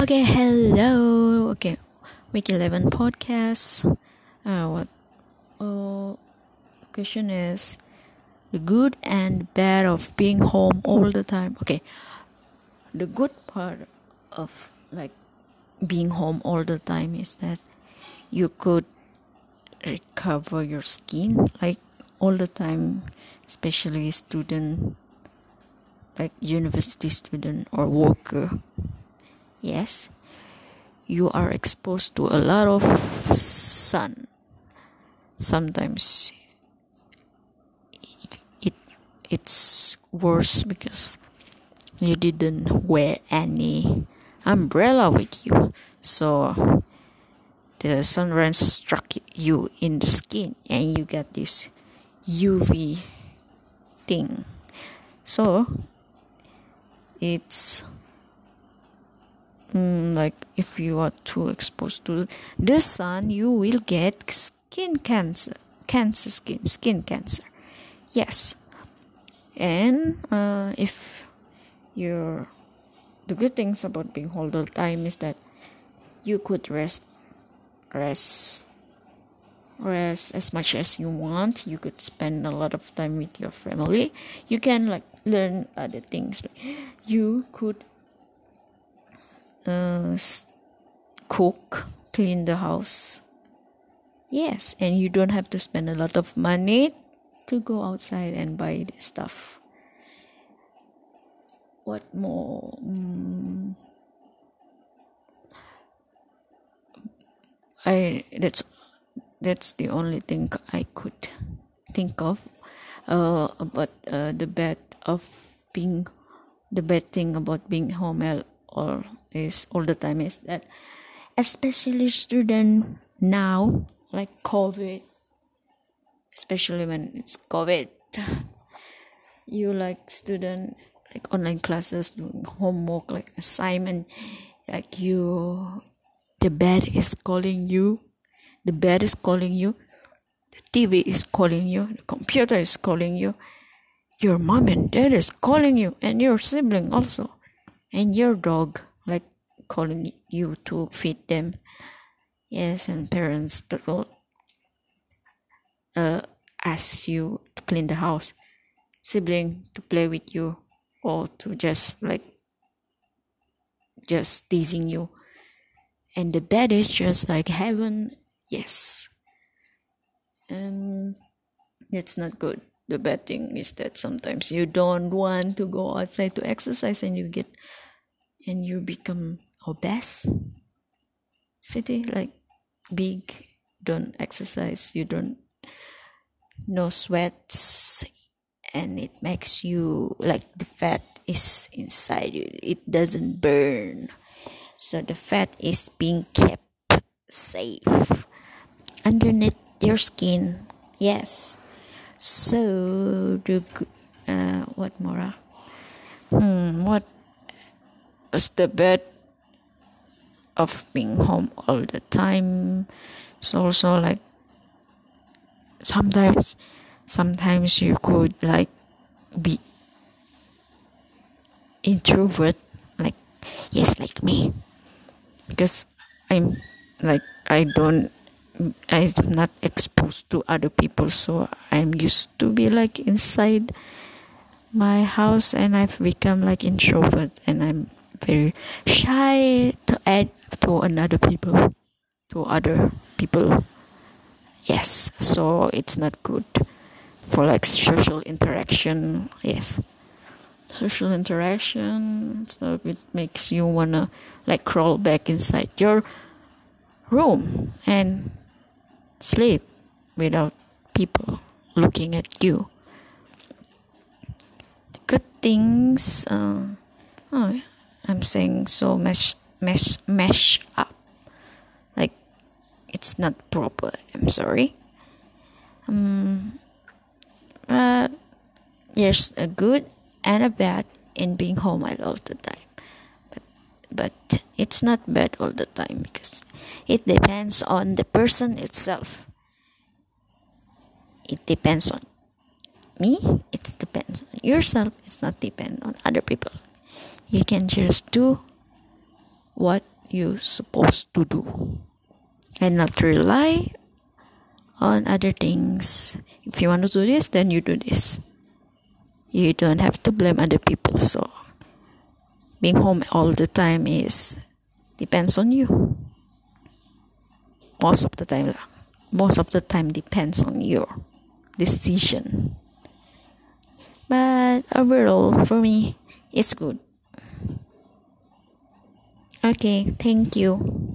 Okay, hello. Okay, week 11 podcast. Uh, what? Uh, question is the good and bad of being home all the time. Okay, the good part of like being home all the time is that you could recover your skin like all the time, especially student like university student or worker yes. You are exposed to a lot of sun. Sometimes it it's worse because you didn't wear any umbrella with you. So the sun rays struck you in the skin and you get this uv thing. So it's mm, like if you are too exposed to the sun you will get skin cancer cancer skin skin cancer. Yes. And uh, if you're the good things about being all the time is that you could rest rest rest as much as you want. You could spend a lot of time with your family. You can like learn other things. Like you could uh, cook, clean the house. Yes, and you don't have to spend a lot of money to go outside and buy this stuff. What more? Mm, I that's that's the only thing I could think of uh, about uh, the bad of being the bad thing about being home all is all the time is that especially student now like covid especially when it's covid you like student like online classes doing homework like assignment like you the bed is calling you the bed is calling you the tv is calling you the computer is calling you your mom and dad is calling you and your sibling also and your dog like calling you to feed them. Yes and parents will uh, ask you to clean the house. Sibling to play with you or to just like just teasing you. And the bed is just like heaven yes. And it's not good. The bad thing is that sometimes you don't want to go outside to exercise and you get and you become obese city like big don't exercise you don't no sweats and it makes you like the fat is inside you. It doesn't burn. So the fat is being kept safe underneath your skin. Yes. So the uh, what more hmm what is the bad of being home all the time. It's also like sometimes sometimes you could like be introvert like yes like me. Because i'm like i don't i'm not exposed to other people so i'm used to be like inside my house and i've become like introvert and i'm very shy to add to another people to other people. Yes so it's not good for like social interaction. Yes. Social interaction so it makes you wanna like crawl back inside your room and sleep without people looking at you. Good things uh, oh I'm saying so mesh mesh mesh up. Like it's not proper. I'm sorry. Um but there's a good and a bad in being home all the time. But but it's not bad all the time because it depends on the person itself. It depends on me. It depends on yourself. It's not depend on other people you can just do what you're supposed to do and not rely on other things. If you want to do this, then you do this. You don't have to blame other people. So being home all the time is depends on you. Most of the time Most of the time depends on your decision. But overall for me it's good. Okay, thank you.